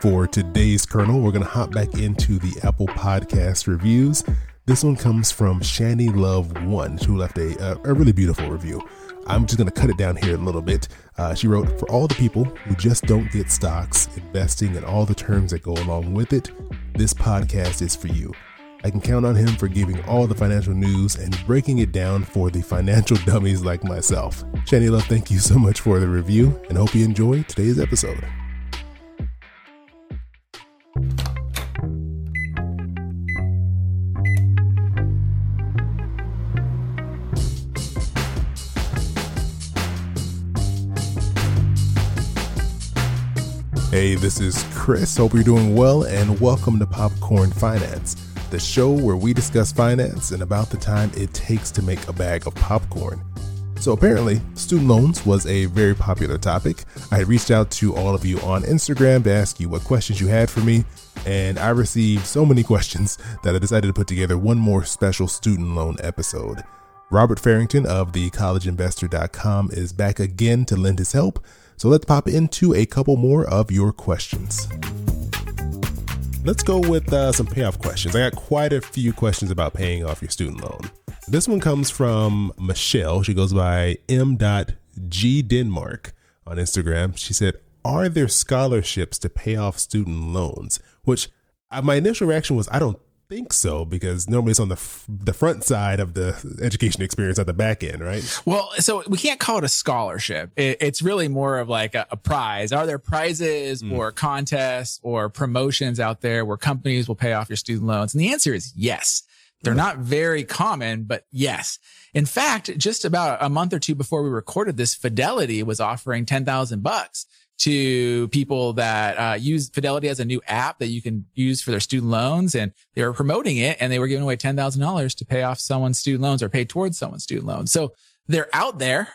For today's kernel, we're going to hop back into the Apple Podcast reviews. This one comes from Shani Love One, who left a, a, a really beautiful review. I'm just going to cut it down here a little bit. Uh, she wrote, For all the people who just don't get stocks, investing, and all the terms that go along with it, this podcast is for you. I can count on him for giving all the financial news and breaking it down for the financial dummies like myself. Shani Love, thank you so much for the review and hope you enjoy today's episode. Hey, this is Chris. Hope you're doing well, and welcome to Popcorn Finance, the show where we discuss finance and about the time it takes to make a bag of popcorn. So, apparently, student loans was a very popular topic. I reached out to all of you on Instagram to ask you what questions you had for me, and I received so many questions that I decided to put together one more special student loan episode. Robert Farrington of thecollegeinvestor.com is back again to lend his help so let's pop into a couple more of your questions. Let's go with uh, some payoff questions. I got quite a few questions about paying off your student loan. This one comes from Michelle. She goes by m.g Denmark on Instagram. She said, "Are there scholarships to pay off student loans?" Which uh, my initial reaction was, "I don't think so because normally it's on the f- the front side of the education experience at the back end, right? Well, so we can't call it a scholarship. It, it's really more of like a, a prize. Are there prizes mm. or contests or promotions out there where companies will pay off your student loans? And the answer is yes. They're not very common, but yes. In fact, just about a month or two before we recorded this, Fidelity was offering 10,000 bucks to people that uh, use Fidelity as a new app that you can use for their student loans. And they were promoting it and they were giving away $10,000 to pay off someone's student loans or pay towards someone's student loans. So they're out there.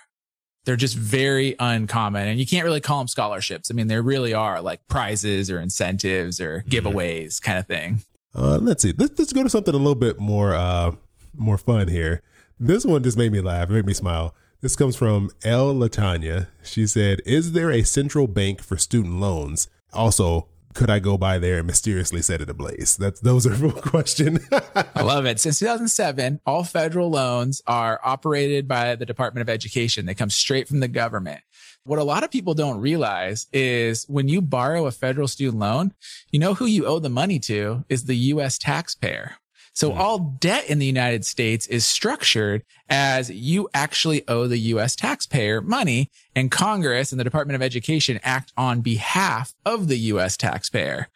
They're just very uncommon and you can't really call them scholarships. I mean, there really are like prizes or incentives or giveaways kind of thing. Uh, let's see. Let's, let's go to something a little bit more, uh, more fun here. This one just made me laugh, It made me smile. This comes from L. Latanya. She said, Is there a central bank for student loans? Also, could I go by there and mysteriously set it ablaze? That's those are a question. I love it. Since 2007, all federal loans are operated by the Department of Education. They come straight from the government. What a lot of people don't realize is when you borrow a federal student loan, you know who you owe the money to is the U.S. taxpayer. So mm. all debt in the United States is structured as you actually owe the U.S. taxpayer money and Congress and the Department of Education act on behalf of the U.S. taxpayer.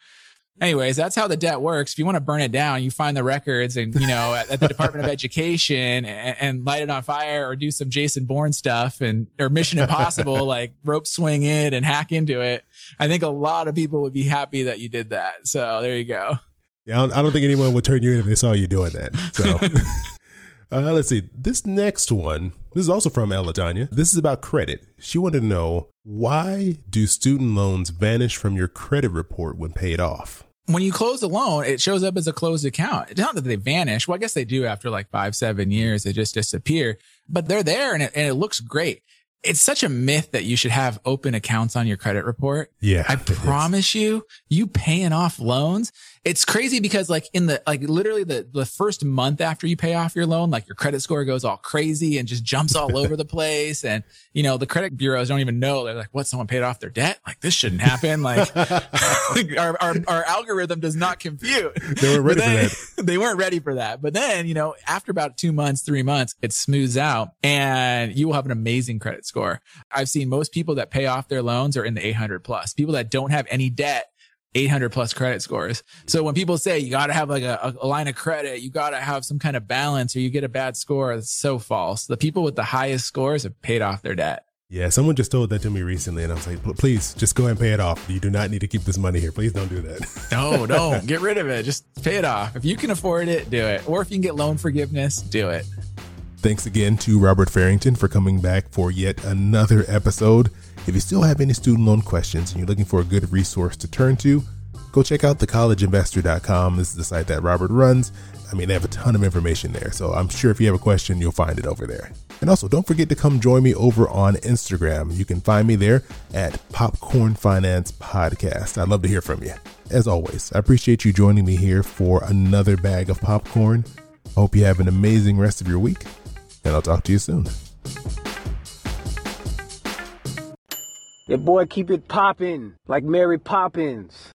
Anyways, that's how the debt works. If you want to burn it down, you find the records and, you know, at, at the Department of Education and, and, light it on fire or do some Jason Bourne stuff and, or Mission Impossible, like rope swing it and hack into it. I think a lot of people would be happy that you did that. So there you go. Yeah, I don't, I don't, think anyone would turn you in if they saw you doing that. So, uh, let's see. This next one, this is also from Elatanya. This is about credit. She wanted to know why do student loans vanish from your credit report when paid off? When you close a loan, it shows up as a closed account. It's not that they vanish. Well, I guess they do after like five, seven years. They just disappear, but they're there and it, and it looks great it's such a myth that you should have open accounts on your credit report. Yeah. I promise you, you paying off loans. It's crazy because like in the, like literally the, the first month after you pay off your loan, like your credit score goes all crazy and just jumps all over the place. And, you know, the credit bureaus don't even know. They're like, what? Someone paid off their debt? Like this shouldn't happen. Like our, our, our, algorithm does not compute. They weren't ready then, for that. They weren't ready for that. But then, you know, after about two months, three months, it smooths out and you will have an amazing credit score. I've seen most people that pay off their loans are in the 800 plus. People that don't have any debt 800 plus credit scores. So when people say you got to have like a, a, line of credit, you got to have some kind of balance or you get a bad score, it's so false. The people with the highest scores have paid off their debt. Yeah, someone just told that to me recently, and I was like, please just go and pay it off. You do not need to keep this money here. Please don't do that. no, don't. Get rid of it. Just pay it off. If you can afford it, do it. Or if you can get loan forgiveness, do it. Thanks again to Robert Farrington for coming back for yet another episode. If you still have any student loan questions and you're looking for a good resource to turn to, go check out thecollegeinvestor.com. This is the site that Robert runs. I mean, they have a ton of information there, so I'm sure if you have a question, you'll find it over there. And also, don't forget to come join me over on Instagram. You can find me there at Popcorn Finance Podcast. I'd love to hear from you. As always, I appreciate you joining me here for another bag of popcorn. I hope you have an amazing rest of your week and I'll talk to you soon. Your boy keep it poppin' like Mary Poppins.